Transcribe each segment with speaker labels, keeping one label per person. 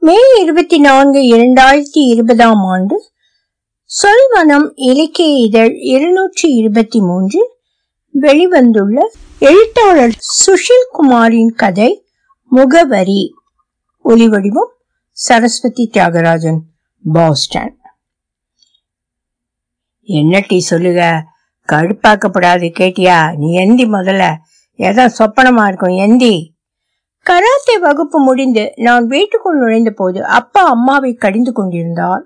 Speaker 1: மே இருபத்தி நான்கு இரண்டாயிரத்தி இருபதாம் ஆண்டு சொல்வனம் இலக்கிய இதழ் இருநூற்றி இருபத்தி மூன்று வெளிவந்துள்ள எழுத்தாளர் சுஷில் குமாரின் கதை முகவரி. ஒலிவடிவம் சரஸ்வதி தியாகராஜன் பாஸ்டன். என்ன டீ சொல்லுக? கடுப்பாக்கப்படாது கேட்டியா? நீ எந்தி முதல்ல. ஏதோ சொப்பனமா இருக்கும் எந்தி? கராத்தே வகுப்பு முடிந்து நான் வீட்டுக்குள் நுழைந்த போது அப்பா அம்மாவை கடிந்து கொண்டிருந்தார்.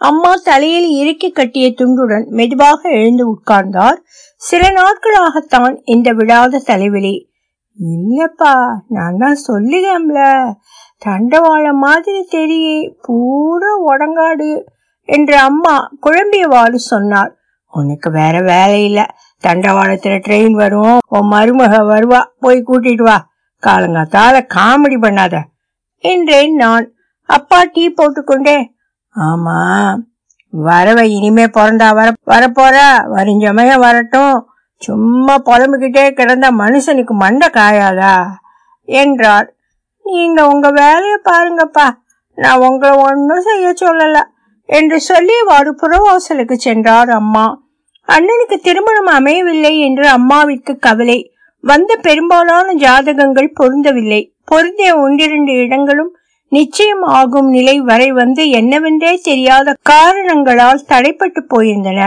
Speaker 1: அம்மா தலையில் இறுக்கி கட்டிய துண்டுடன் மெதுவாக எழுந்து உட்கார்ந்தார். சில நாட்களாகத்தான் இந்த விடாத தலைவலி. இல்லப்பா நான் தான் சொல்லுகம்ல தண்டவாளம் மாதிரி தெரியே பூரா உடங்காடு என்று அம்மா குழம்பியவாறு சொன்னார். உனக்கு வேற வேலை இல்ல. தண்டவாளத்துல ட்ரெயின் வரும். உன் மருமக வருவா. போய் கூட்டிட்டு வா. காலங்காத்தால காமெடி பண்ணாத. என்றேன் நான். அப்பா டீ போட்டுக்கொண்டே ஆமா வரவ இனிமே பிறந்தா வர வரப்போற வரிஞ்சமய வரட்டும். சும்மா புலம்பிக்கிட்டே கிடந்த மனுஷனுக்கு மண்டை காயாதா? என்றார் நீங்க உங்க வேலையை பாருங்கப்பா. நான் உங்களை ஒன்றும் செய்ய சொல்லல. என்று சொல்லியவாறு புறவாசலுக்கு சென்றார் அம்மா. அண்ணனுக்கு திருமணம் அமையவில்லை என்று அம்மாவிற்கு கவலை. வந்த பெரும்பாலான ஜாதகங்கள் பொருந்தவில்லை. பொருந்திய ஒன்றிரண்டு இடங்களும் நிச்சயம் ஆகும் நிலை வரை வந்து என்னவென்றே தெரியாத காரணங்களால் தடைப்பட்டு போயிருந்தன.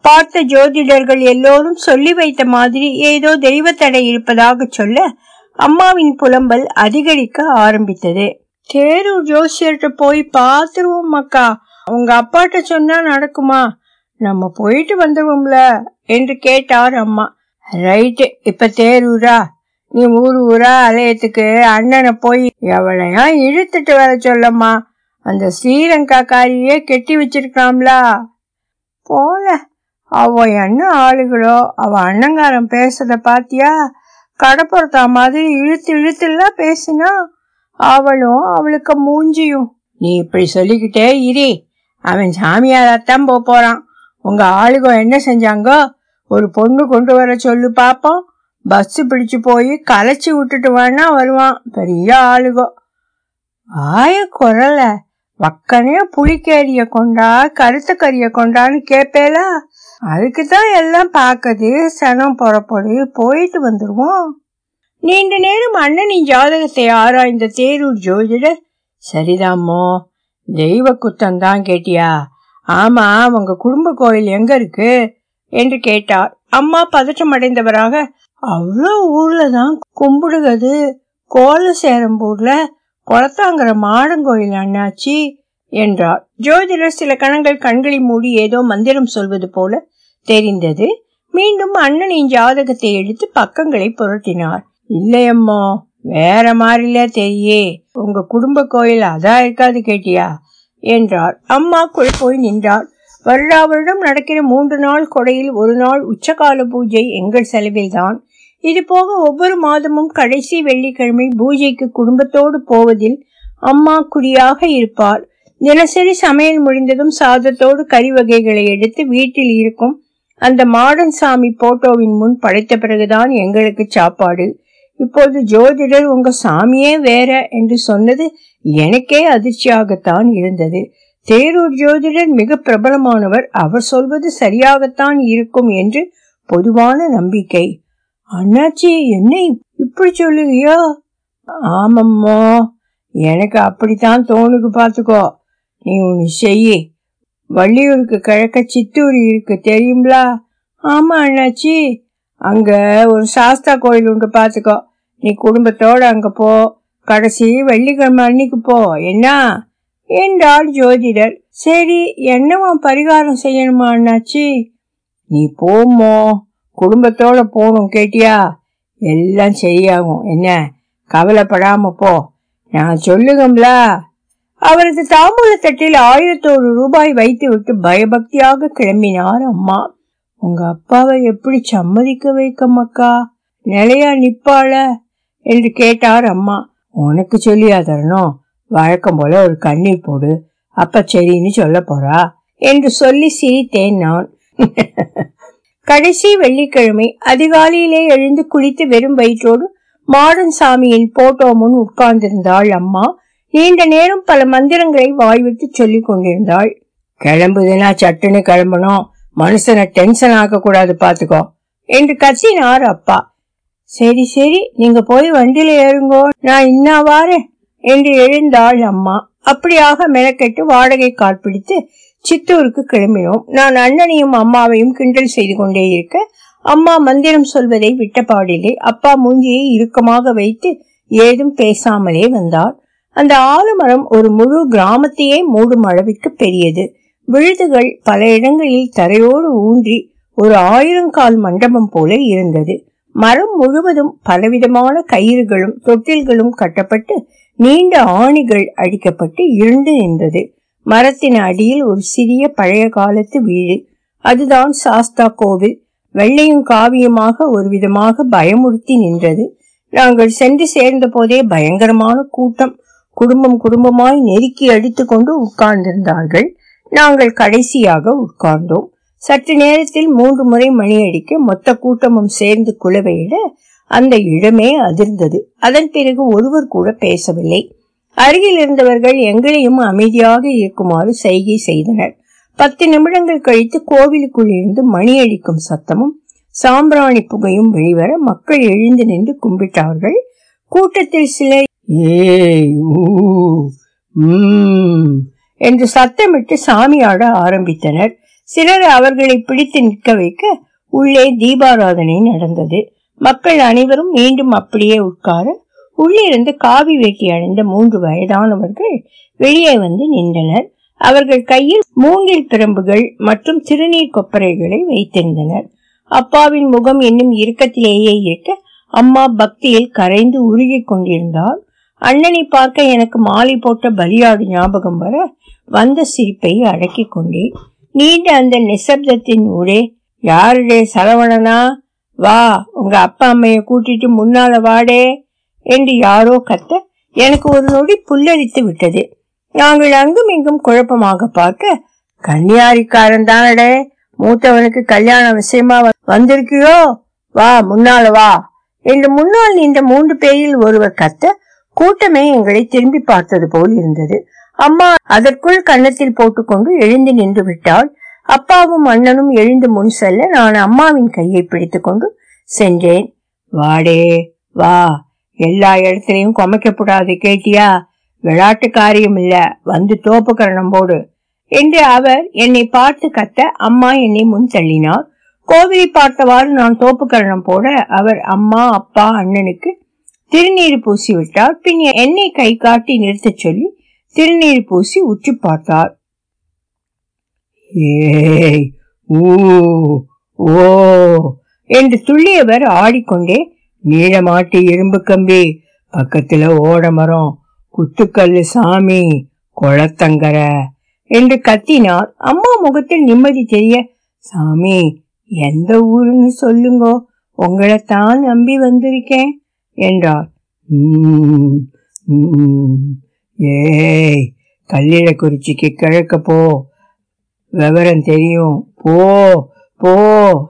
Speaker 1: பார்த்த ஜோதிடர்கள் எல்லோரும் சொல்லி வைத்த மாதிரி ஏதோ தெய்வ தடை இருப்பதாக சொல்ல அம்மாவின் புலம்பல் அதிகரிக்க ஆரம்பித்தது. தேரூர் ஜோசியர்கிட்ட போய் பார்த்துருவோம் அக்கா. உங்க அப்பாட்ட சொன்னா நடக்குமா? நம்ம போயிட்டு வந்துருவோம்ல என்று கேட்டார் அம்மா. ரைட்டு இப்ப தேரூரா. நீ ஊரு ஊரா அலையத்துக்கு அண்ணனை போய் எவளையா இழுத்துட்டு வர சொல்லம்மா. அந்த ஸ்ரீலங்கா காரியே கெட்டி வச்சிருக்கலாம்ல. போல. அவ என்ன ஆளுகளோ அவ அண்ணங்காரன் பேசுறத பாத்தியா? கடப்புறத்தா மாதிரி இழுத்து இழுத்துலாம் பேசினா. அவளும் அவளுக்கு மூஞ்சியும். நீ இப்படி சொல்லிக்கிட்டே இரு. அவன் சாமியாரத்தான் போக போறான். உங்க ஆளுகோ என்ன செஞ்சாங்கோ ஒரு பொண்ணு கொண்டு வர சொல்லு பாப்போம். பஸ் பிடிச்சு போய் கலைச்சி விட்டுட்டு வேணா வருவான். பெரிய ஆளுகோ. ஆய குரல. வக்கனே புளிக்கேரிய கொண்டா கருத்த கறிய கொண்டான்னு கேட்பேலா அதுக்கு தான் எல்லாம் பார்க்கது சனம் புறப்படு போயிட்டு வந்துருவோம். நீண்ட நேரம் அண்ணனின் ஜாதகத்தை ஆராய்ந்த தேரூர் ஜோதிடர் சரிதாமோ? தெய்வ குத்தம் தான் கேட்டியா? ஆமா உங்க குடும்ப கோயில் எங்க இருக்கு? என்று கேட்டார். அம்மா பதற்றம் அடைந்தவராக அவ்வளோ ஊர்ல தான் கும்பிடுகிறது. கோலசேரம்பூர்ல குளத்தாங்கிற மாடங்கோயில் அண்ணாச்சி என்றார். ஜோதிடர் சில கணங்கள் கண்களை மூடி ஏதோ மந்திரம் சொல்வது போல தெரிந்தது. மீண்டும் அண்ணனின் ஜாதகத்தை எடுத்து பக்கங்களை புரட்டினார். இல்லையம்மோ வேற மாதிரில தெரியே. உங்க குடும்ப கோயில் அதான் இருக்காது கேட்டியா? என்றார். அம்மா குள் போய் நின்றார் வருடா வருடம் நடக்கிற மூன்று நாள் கொடையில் ஒரு நாள் உச்சகால பூஜை எங்கள் செலவில்தான். இது போக ஒவ்வொரு மாதமும் கடைசி வெள்ளிக்கிழமை பூஜைக்கு குடும்பத்தோடு போவதில் அம்மா குறியாக இருப்பார் தினசரி சமையல் முடிந்ததும் சாதத்தோடு கறி வகைகளை எடுத்து வீட்டில் இருக்கும் அந்த மாடன் சாமி போட்டோவின் முன் படைத்த பிறகுதான் எங்களுக்கு சாப்பாடு. இப்போது ஜோதிடர் உங்க சாமியே வேற என்று சொன்னது எனக்கே அதிர்ச்சியாகத்தான் இருந்தது. தேரூர் ஜோதிடர் மிக பிரபலமானவர். அவர் சொல்வது சரியாகத்தான் இருக்கும் என்று பொதுவான நம்பிக்கை. அண்ணாச்சி என்ன இப்படி சொல்லுவியோ ஆமம்மா எனக்கு அப்படித்தான் தோணுக்கு பார்த்துக்கோ. நீ ஒன்று செய்யி. வள்ளியூருக்கு கிழக்க சித்தூர் இருக்கு தெரியுங்களா ஆமா அண்ணாச்சி. அங்க ஒரு சாஸ்தா கோயில் உண்டு பார்த்துக்கோ. நீ குடும்பத்தோட அங்க போ. கடைசி வெள்ளிக்கிழமை அன்னைக்கு போ. என்ன? என்றாள் ஜோதிடர். சரி என்னவா பரிகாரம் செய்யணுமா அண்ணாச்சி நீ போமோ குடும்பத்தோட போகணும் கேட்டியா? எல்லாம் சரியாகும். என்ன? கவலைப்படாம போ. நான் சொல்லுங்கம்ல அவரது தாம்பூல தட்டில் ஆயிரத்தோரு ரூபாய் வைத்து விட்டு பயபக்தியாக கிளம்பினார் அம்மா. உங்க அப்பாவை எப்படி சம்மதிக்க வைக்க மக்கா நிலையா நிப்பாள? என்று கேட்டார் அம்மா. உனக்கு சொல்லியா தரணும்? வழக்கம் போல ஒரு கண்ணீர் போடு. அப்ப சரின்னு சொல்ல போறா. என்று சொல்லி சிரித்தேன் நான். கடைசி வெள்ளிக்கிழமை அதிகாலையிலே எழுந்து குளித்து வெறும் வயிற்றோடு மாடன் சாமியின் போட்டோ முன் உட்கார்ந்திருந்தாள் அம்மா. நீண்ட நேரம் பல மந்திரங்களை வாய்விட்டு சொல்லிக் கொண்டிருந்தாள். கிளம்புதுன்னா சட்டுன்னு கிளம்பணும். மனுஷனை டென்ஷன் ஆக்க கூடாது பாத்துக்கோ. என்று கத்தினார் அப்பா. சரி சரி. நீங்க போய் வண்டியில ஏறுங்கோ. நான் இன்னா வாரேன். என்று எழுந்தாள் அம்மா. அப்படியாக மெனக்கெட்டு வாடகை கால் பிடித்து சித்தூருக்கு கிளம்பினோம். நான் அண்ணனையும் அம்மாவையும் கிண்டல் செய்து கொண்டே இருக்க அம்மா மந்திரம் சொல்வதை விட்டபாடில்லை அப்பா மூஞ்சியை இறுக்கமாக வைத்து ஏதும் பேசாமலே வந்தார் அந்த ஆலமரம் ஒரு முழு கிராமத்தையே மூடும் அளவிற்கு பெரியது. விழுதுகள் பல இடங்களில் தரையோடு ஊன்றி ஒரு ஆயிரங்கால் மண்டபம் போல இருந்தது. மரம் முழுவதும் பலவிதமான கயிறுகளும் தொட்டில்களும் கட்டப்பட்டு நீண்ட ஆணிகள் அடிக்கப்பட்டு இருண்டு நின்றது. மரத்தின் அடியில் ஒரு சிறிய பழைய காலத்து வீடு. அதுதான் சாஸ்தா கோவில். வெள்ளையும் காவியமாக ஒரு விதமாக பயமுறுத்தி நின்றது. நாங்கள் சென்று சேர்ந்த போதே பயங்கரமான கூட்டம். குடும்பம் குடும்பமாய் நெருக்கி அடித்து கொண்டு உட்கார்ந்திருந்தார்கள். நாங்கள் கடைசியாக உட்கார்ந்தோம். சற்று நேரத்தில் மூன்று முறை மணி அடிக்க மொத்த கூட்டமும் சேர்ந்து குலவையிட அந்த இடமே அதிர்ந்தது. அதன் பிறகு ஒருவர் கூட பேசவில்லை. அருகில் இருந்தவர்கள் எங்களையும் அமைதியாக இருக்குமாறு செய்கை செய்தனர். பத்து நிமிடங்கள் கழித்து கோவிலுக்குள் இருந்து மணி அடிக்கும் சத்தமும் சாம்பிராணி புகையும் வெளிவர மக்கள் எழுந்து நின்று கும்பிட்டார்கள். கூட்டத்தில் சிலர் என்று சத்தமிட்டு சாமியாட ஆரம்பித்தனர். சிலர் அவர்களை பிடித்து நிற்க வைக்க உள்ளே தீபாராதனை நடந்தது. மக்கள் அனைவரும் மீண்டும் அப்படியே உட்கார உள்ளிருந்து காவி வேட்டி அடைந்த மூன்று வயதானவர்கள் வெளியே வந்து நின்றனர். அவர்கள் கையில் மூங்கில் பிரம்புகள் மற்றும் சிறுநீர் கொப்பரைகளை வைத்திருந்தனர். அப்பாவின் முகம் இன்னும் இறுக்கத்திலேயே இருக்க அம்மா பக்தியில் கரைந்து உருகிக் கொண்டிருந்தார் அண்ணனை பார்க்க எனக்கு மாலை போட்ட பலியாடு ஞாபகம் வர வந்த சிரிப்பை அடக்கிக் கொண்டேன். நீண்ட அந்த நிசப்தத்தின் ஊரே யாருடைய சரவணனா? வா உங்க அப்பா அம்மைய கூட்டிட்டு முன்னால வாடே என்று யாரோ கத்த எனக்கு ஒரு நொடி புல்லரித்து விட்டது. நாங்கள் அங்கும் இங்கும் குழப்பமாக பார்க்க கன்னியாரிக்காரன் தானடே மூத்தவனுக்கு கல்யாண விஷயமா வந்திருக்கியோ? வா முன்னால வா என்று முன்னால் நின்ற மூன்று பேரில் ஒருவர் கத்த கூட்டமே எங்களை திரும்பி பார்த்தது போல் இருந்தது. அம்மா அதற்குள் கன்னத்தில் போட்டுக்கொண்டு எழுந்து நின்று விட்டாள். அப்பாவும் அண்ணனும் எழுந்து முன் செல்ல நான் அம்மாவின் கையை பிடித்துக்கொண்டு சென்றேன். வாடே வா. எல்லா இடத்துலயும் கொமைக்கப்படாது கேட்டியா? விளையாட்டு காரியம் இல்ல. வந்து தோப்பு கரணம் போடு. என்று அவர் என்னை பார்த்து கத்த அம்மா என்னை முன் தள்ளினார். கோவிலை பார்த்தவாறு நான் தோப்பு கரணம் போட அவர் அம்மா அப்பா அண்ணனுக்கு திருநீர் பூசி விட்டார் பின் என்னை கை காட்டி நிறுத்தச் சொல்லி திருநீர் பூசி உற்று பார்த்தார். ஏய் ஊ ஓ என்று துள்ளியவர் ஆடிக்கொண்டே நீளமாட்டி இரும்பு கம்பி பக்கத்துல ஓட மரம் குத்துக்கல்லு சாமி குளத்தங்கர என்று கத்தினார். அம்மா முகத்தில் நிம்மதி தெரிய சாமி எந்த ஊருன்னு சொல்லுங்கோ உங்களைத்தான் நம்பி வந்திருக்கேன் என்றார். ஏய் கல்லிடக்குறிச்சிக்கு கிழக்க போ. விவரம் தெரியும். போ போ.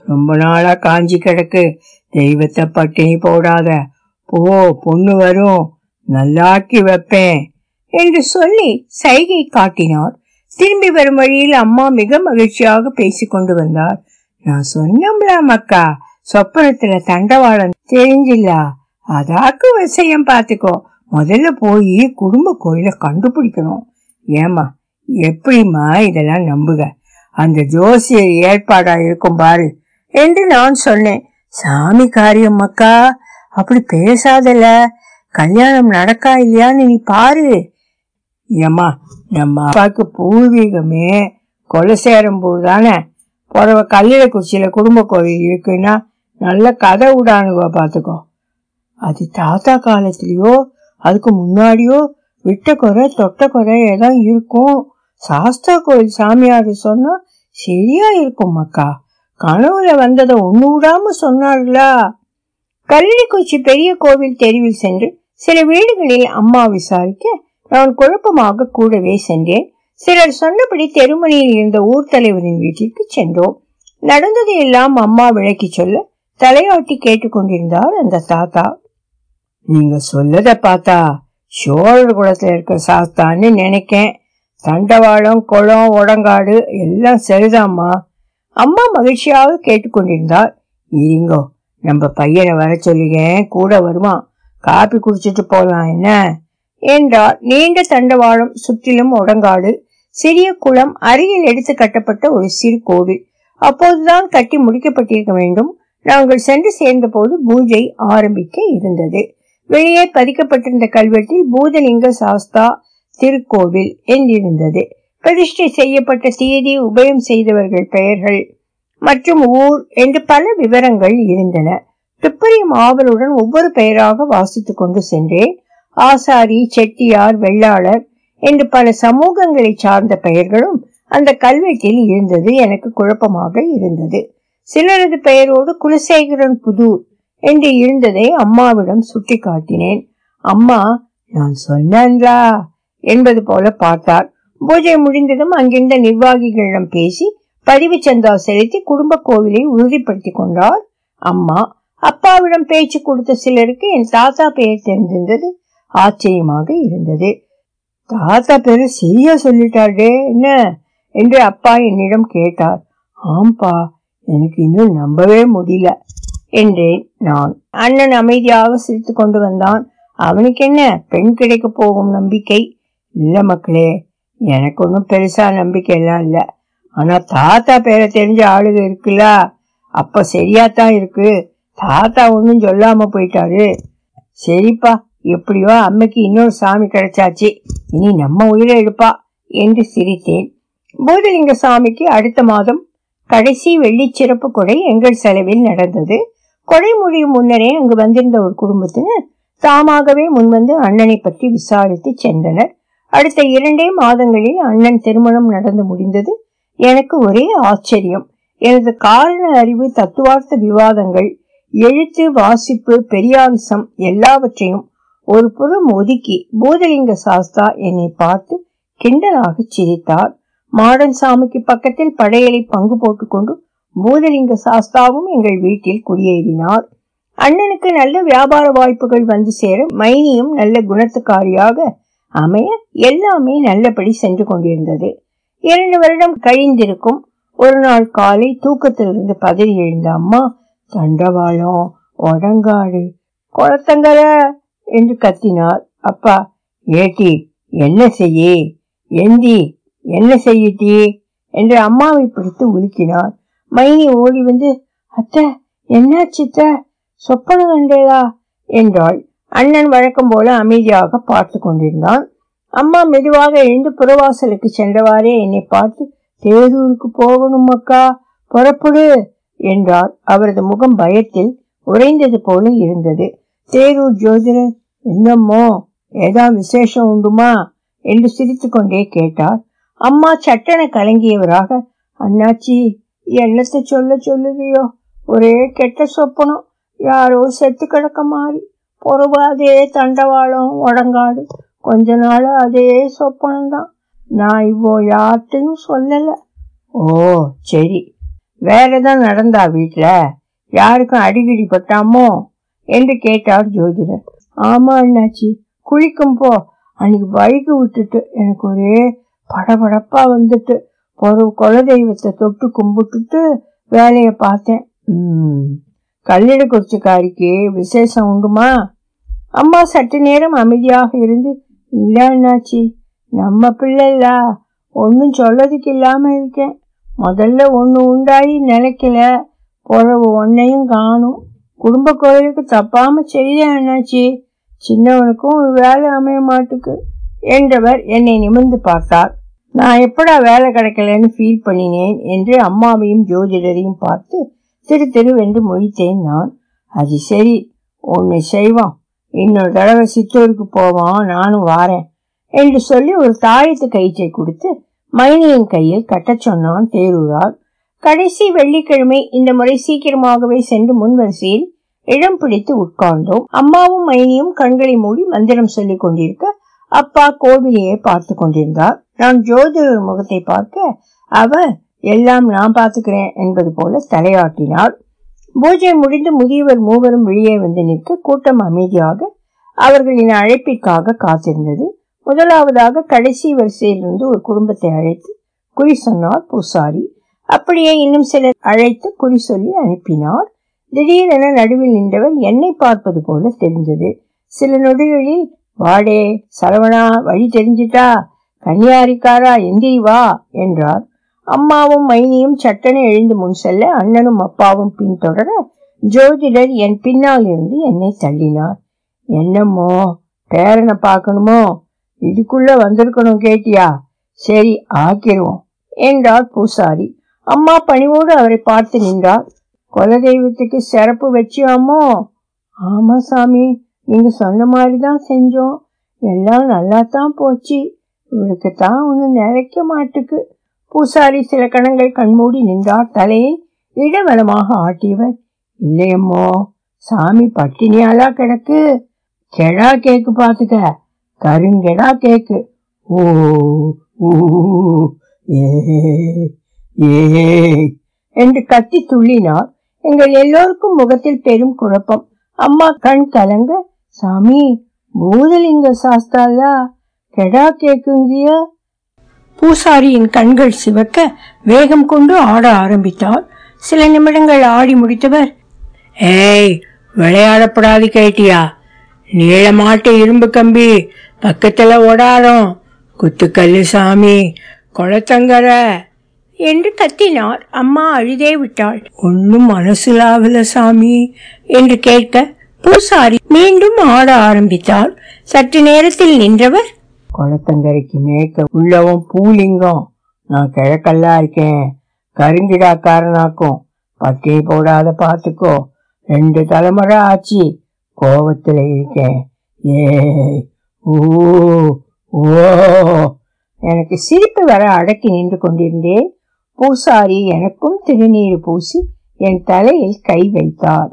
Speaker 1: ரொம்ப நாளா காஞ்சி கிடக்கு. தெய்வத்தை பட்டினி போடாத. போ பொண்ணு வரும். நல்லாக்கி வைப்பேன் என்று சொல்லி சைகை காட்டினார். திரும்பி வரும் வழியில் அம்மா மிக மகிழ்ச்சியாக பேசிக்கொண்டு வந்தார். நான் சொன்னம்ல மக்கா. சொப்பனத்துல தண்டவாளம் தெரிஞ்சில்ல. அதாக்கு விஷயம் பாத்துக்கோ முதல்ல போய் குடும்ப கோயில கண்டுபிடிக்கணும். ஏமா எப்படிம்மா இதெல்லாம் நம்புக? அந்த ஜோசியர் ஏற்பாடா இருக்கும் பாரு என்று நான் சொன்னேன். சாமி காரியம் மக்கா அப்படி பேசாதல. கல்யாணம் நடக்கா இல்லையான்னு நீ பாரு. ஏம்மா நம்ம அப்பாவுக்கு பூர்வீகமே கொலை சேரும்போது தானே புறவ கல்லிடக்குச்சியில குடும்ப கோயில் இருக்குன்னா நல்ல கதை விடானுவா பாத்துக்கோ. அது தாத்தா காலத்திலயோ அதுக்கு முன்னாடியோ விட்ட குறை தொட்ட குறை இருக்கும். சாஸ்தா கோயில் சாமியார் சொன்னா சரியா இருக்கும் அக்கா. கனவுல வந்ததை ஒண்ணு விடாம சொன்னார்களா கல்லிக்குச்சி பெரிய கோவில் தெருவில் சென்று சில வீடுகளில் அம்மா விசாரிக்க நான் குழப்பமாக கூடவே சென்றேன். சிலர் சொன்னபடி தெருமணியில் இருந்த ஊர் தலைவரின் வீட்டிற்கு சென்றோம். நடந்ததை எல்லாம் அம்மா விளக்கி சொல்ல தலையாட்டி கேட்டுக்கொண்டிருந்தார் அந்த தாத்தா. நீங்க சொல்லத பார்த்தா சோழர் குளத்துல இருக்க சாஸ்தான்னு நினைக்கேன். தண்டவாளம் குளம் உடங்காடு எல்லாம் சரிதாம்மா. அம்மா மகிழ்ச்சியாக கேட்டுக்கொண்டிருந்தாள். இருங்கோ நம்ம பையனை வர சொல்லுகேன் கூட வருவான் காப்பி குடிச்சிட்டு போலாம் என்ன? என்றார் நீண்ட தண்டவாளம் சுற்றிலும் உடங்காடு சிறிய குளம் அருகில் எடுத்து கட்டப்பட்ட ஒரு சிறு கோவில். அப்போதுதான் கட்டி முடிக்கப்பட்டிருக்க வேண்டும். நாங்கள் சென்று சேர்ந்த போது பூஜை ஆரம்பிக்க இருந்தது. வெளியே பதிக்கப்பட்டிருந்த கல்வெட்டில் பூதலிங்க சாஸ்தா திருக்கோவில் என்றிருந்தது. பிரதிஷ்டை செய்யப்பட்ட தேதி உபயம் செய்தவர்கள் பெயர்கள் மற்றும் ஊர் என்று பல விவரங்கள் இருந்தன. துப்பறியும் ஆவலுடன் ஒவ்வொரு பெயராக வாசித்துக் கொண்டு சென்றேன். ஆசாரி செட்டியார் வெள்ளாளர் என்று பல சமூகங்களை சார்ந்த பெயர்களும் அந்த கல்வெட்டில் இருந்தது. எனக்கு குழப்பமாக இருந்தது. சிலரது பெயரோடு குலசேகரன் புதூர் என்று இருந்ததை அம்மாவிடம் சுட்டி காட்டினேன் அம்மா நான் சொன்னேன்லா என்பது போல பார்த்தார் பூஜை முடிந்ததும் அங்கிருந்த நிர்வாகிகளிடம் பேசி பதிவு சந்தா செலுத்தி குடும்ப கோவிலை உறுதிப்படுத்திக் கொண்டார் அம்மா அப்பாவிடம் பேச்சு கொடுத்த சிலருக்கு என் தாத்தா பெயர் தெரிந்திருந்தது. ஆச்சரியமாக இருந்தது. தாத்தா பேரு சரியா சொல்லிட்டாரே என்ன? என்று அப்பா என்னிடம் கேட்டார். ஆம்பா எனக்கு இன்னும் நம்பவே முடியல. என்றேன் நான். அண்ணன் அமைதியாக சிரித்து கொண்டு வந்தான். அவனுக்கு என்ன பெண் கிடைக்க போகும் நம்பிக்கை? இல்ல மக்களே எனக்கு ஒன்றும் பெருசா நம்பிக்கை எல்லாம் இல்ல. ஆனா தாத்தா பேரை தெரிஞ்ச ஆளுக இருக்குல்ல? அப்ப சரியாத்தான் இருக்கு. தாத்தா ஒன்றும் சொல்லாம போயிட்டாரு. சரிப்பா எப்படியோ அம்மைக்கு இன்னொரு சாமி கிடைச்சாச்சு. இனி நம்ம உயிரை எடுப்பா என்று சிரித்தேன். பூதலிங்க சாமிக்கு அடுத்த மாதம் கடைசி வெள்ளி சிறப்பு கொடை எங்கள் செலவில் நடந்தது. கொலை முடியும் முன்னரே அங்கு வந்திருந்த ஒரு குடும்பத்தினர் தாமாகவே முன்வந்து அண்ணனை பற்றி விசாரித்து சென்றனர். அடுத்த இரண்டே மாதங்களில் அண்ணன் திருமணம் நடந்து முடிந்தது. எனக்கு ஒரே ஆச்சரியம். எனது காரண அறிவு தத்துவார்த்த விவாதங்கள் எழுத்து வாசிப்பு பெரியாவிசம் எல்லாவற்றையும் ஒரு புறம் ஒதுக்கி பூதலிங்க சாஸ்தா என்னை பார்த்து கிண்டலாக சிரித்தார். மாடன் சாமிக்கு பக்கத்தில் படையலை பங்கு போட்டுக்கொண்டு பூதலிங்க சாஸ்தாவும் எங்கள் வீட்டில் குடியேறினார். அண்ணனுக்கு நல்ல வியாபார வாய்ப்புகள் வந்து சேர மைனியும் நல்ல குணத்துக்காரியாக அமைய எல்லாமே நல்லபடி சென்று கொண்டிருந்தது. இரண்டு வருடம் கழிந்திருக்கும் ஒரு நாள் காலை தூக்கத்திலிருந்து பதறி எழுந்த அம்மா தண்டவாளம் ஒடங்காடு குளத்தங்கர என்று கத்தினார். அப்பா ஏட்டி என்ன செய்ய? எந்தி என்ன செய்யிட்டி? என்று அம்மாவை பிடித்து உலுக்கினார். மைனி ஓடி வந்து அத்த என்னாச்சித்த சொப்பன கண்டேதா என்றாள். அண்ணன் வழக்கம் போல அமைதியாக பார்த்து கொண்டிருந்தான். அம்மா மெதுவாக எழுந்து புறவாசலுக்கு சென்றவாறே என்னை பார்த்து தேரூருக்கு போகணும் அக்கா புறப்படு என்றார். அவரது முகம் பயத்தில் உறைந்தது போல இருந்தது. தேரூர் ஜோதிடர் என்னம்மோ ஏதா விசேஷம் உண்டுமா? என்று சிரித்து கொண்டே கேட்டார். அம்மா சட்டென கலங்கியவராக அண்ணாச்சி என்னத்தை சொல்ல சொல்லுகையோ? ஒரே கெட்ட சொப்பனம். யாரோ செத்து கிடக்க மாறி. பொறுவாதே அதே தண்டவாளம் உடங்காடு கொஞ்ச நாள் அதே சொப்பனம்தான். நான் இப்போ யார்கிட்டையும் சொல்லலை. ஓ சரி. வேற ஏதாவது நடந்தா வீட்டில் யாருக்கும் அடிக்கடி பட்டாமோ? என்று கேட்டார் ஜோதிடர். ஆமா அண்ணாச்சி. குளிக்கும் போ. அன்னைக்கு பைக்கு விட்டுட்டு எனக்கு ஒரே படபடப்பா வந்துட்டு. ஒரு குலதெய்வத்தை தொட்டு கும்பிட்டுட்டு வேலையை பார்த்தேன். உம் கல்லிட குறிச்சிக்காரிக்கு விசேஷம் உண்டுமா? அம்மா சற்று நேரம் அமைதியாக இருந்து இல்லை அண்ணாச்சி நம்ம பிள்ளைல ஒன்றும் சொல்லதுக்கு இல்லாமல் இருக்கேன். முதல்ல ஒன்று உண்டாயி நிலைக்கல பிறவு ஒன்னையும் காணும். குடும்ப கோயிலுக்கு தப்பாம செய்த அண்ணாச்சி சின்னவனுக்கும் ஒரு வேலை அமைய மாட்டுக்கு என்றவர் என்னை நிமிர்ந்து பார்த்தார். நான் எப்படா வேலை கிடைக்கலன்னு ஃபீல் பண்ணினேன் என்று அம்மாவையும் ஜோதிடரையும் பார்த்து திரு திருவென்று மொழித்தேன் நான். அது சரி ஒன்னு செய்வோம். இன்னொரு தடவை சித்தூருக்கு போவோம் நானும் வாரேன் என்று சொல்லி ஒரு தாயத்து கயிற்றை கொடுத்து மைனியின் கையில் கட்டச் சொன்னான் தேரூரார் கடைசி வெள்ளிக்கிழமை இந்த முறை சீக்கிரமாகவே சென்று முன்வரிசையில் இடம் பிடித்து உட்கார்ந்தோம். அம்மாவும் மைனியும் கண்களை மூடி மந்திரம் சொல்லிக் கொண்டிருக்க அப்பா கோவிலையே பார்த்து கொண்டிருந்தார். நான் ஜோதிடர் முகத்தை பார்க்க அவர் எல்லாம் நான் பார்த்துக்கிறேன் என்பது போல தலையாட்டினார் பூஜை முடிந்து முதியவர் மூவரும் வெளியே வந்து நிற்க கூட்டம் அமைதியாக அவர்களின் அழைப்பிற்காக காத்திருந்தது. முதலாவதாக கடைசி வரிசையிலிருந்து ஒரு குடும்பத்தை அழைத்து குறி சொன்னார் பூசாரி. அப்படியே இன்னும் சிலர் அழைத்து குறி சொல்லி அனுப்பினார். திடீரென நடுவில் நின்றவர் என்னை பார்ப்பது போல தெரிந்தது. சில நொடிகளில் வாடே சரவணா வழி தெரிஞ்சிட்டா? கன்னியாரிக்காரா எந்திரி வா? என்றார். அம்மாவும் மைனியும் சட்டனை எழுந்து முன் செல்ல அண்ணனும் அப்பாவும் பின்தொடர ஜோதிடர் என் பின்னால் இருந்து என்னை தள்ளினார். என்னமோ? பேரனை பார்க்கணுமோ? இதுக்குள்ள வந்திருக்கணும் கேட்டியா? சரி ஆக்கிருவோம் என்றார் பூசாரி. அம்மா பணிவோடு அவரை பார்த்து நின்றார். குலதெய்வத்துக்கு சிறப்பு வச்சியாமோ? ஆமா சாமி நீங்க சொன்ன மாதிரி தான் செஞ்சோம். எல்லாம் நல்லா தான் போச்சு. இவளுக்கு தான் ஒன்றும் நிறைக்க மாட்டுக்கு. பூசாரி சில கணங்கள் கண்மூடி நின்றார் தலையை இடவலமாக ஆட்டியவர் இல்லையம்மோ சாமி பட்டினியாலா கிடக்கு? கெடா கேக்கு பாத்துக்க. கருங்கெடா கேக்கு. ஓ ஏ ஏ என்று கத்தி துள்ளினார். எங்கள் எல்லோருக்கும் முகத்தில் பெரும் குழப்பம். அம்மா கண் கலங்க சாமி பூதலிங்க சாஸ்தாலா கெடா கேக்குங்கிய? பூசாரியின் கண்கள் சிவக்க வேகம் கொண்டு ஆட ஆரம்பித்தார் சில நிமிடங்கள் ஆடி முடித்தவர் ஏய் விளையாடப்படாது கேட்டியா? நீளமாட்ட இரும்பு கம்பி பக்கத்துல ஓடாரம் குத்துக்கல்லு சாமி குளத்தங்கர. என்று கத்தினார். அம்மா அழுதே விட்டாள். ஒன்னும் மனசுலாவில சாமி என்று கேட்க பூசாரி மீண்டும் ஆட ஆரம்பித்தார் சற்று நேரத்தில் நின்றவர் குளத்தங்கரைக்கு மேய்க்க உள்ளவும் பூலிங்கம். நான் கிழக்கல்லா இருக்கேன். கருங்கிடாக்காரனாக்கும் பட்டினி போடாத பாத்துக்கோ ரெண்டு தலைமுறை ஆச்சு. கோபத்துல இருக்கேன். ஏ ஓ எனக்கு சிரிப்பு வர அடக்கி நின்று கொண்டிருந்தேன். பூசாரி எனக்கும் திருநீர் பூசி என் தலையில் கை வைத்தார்.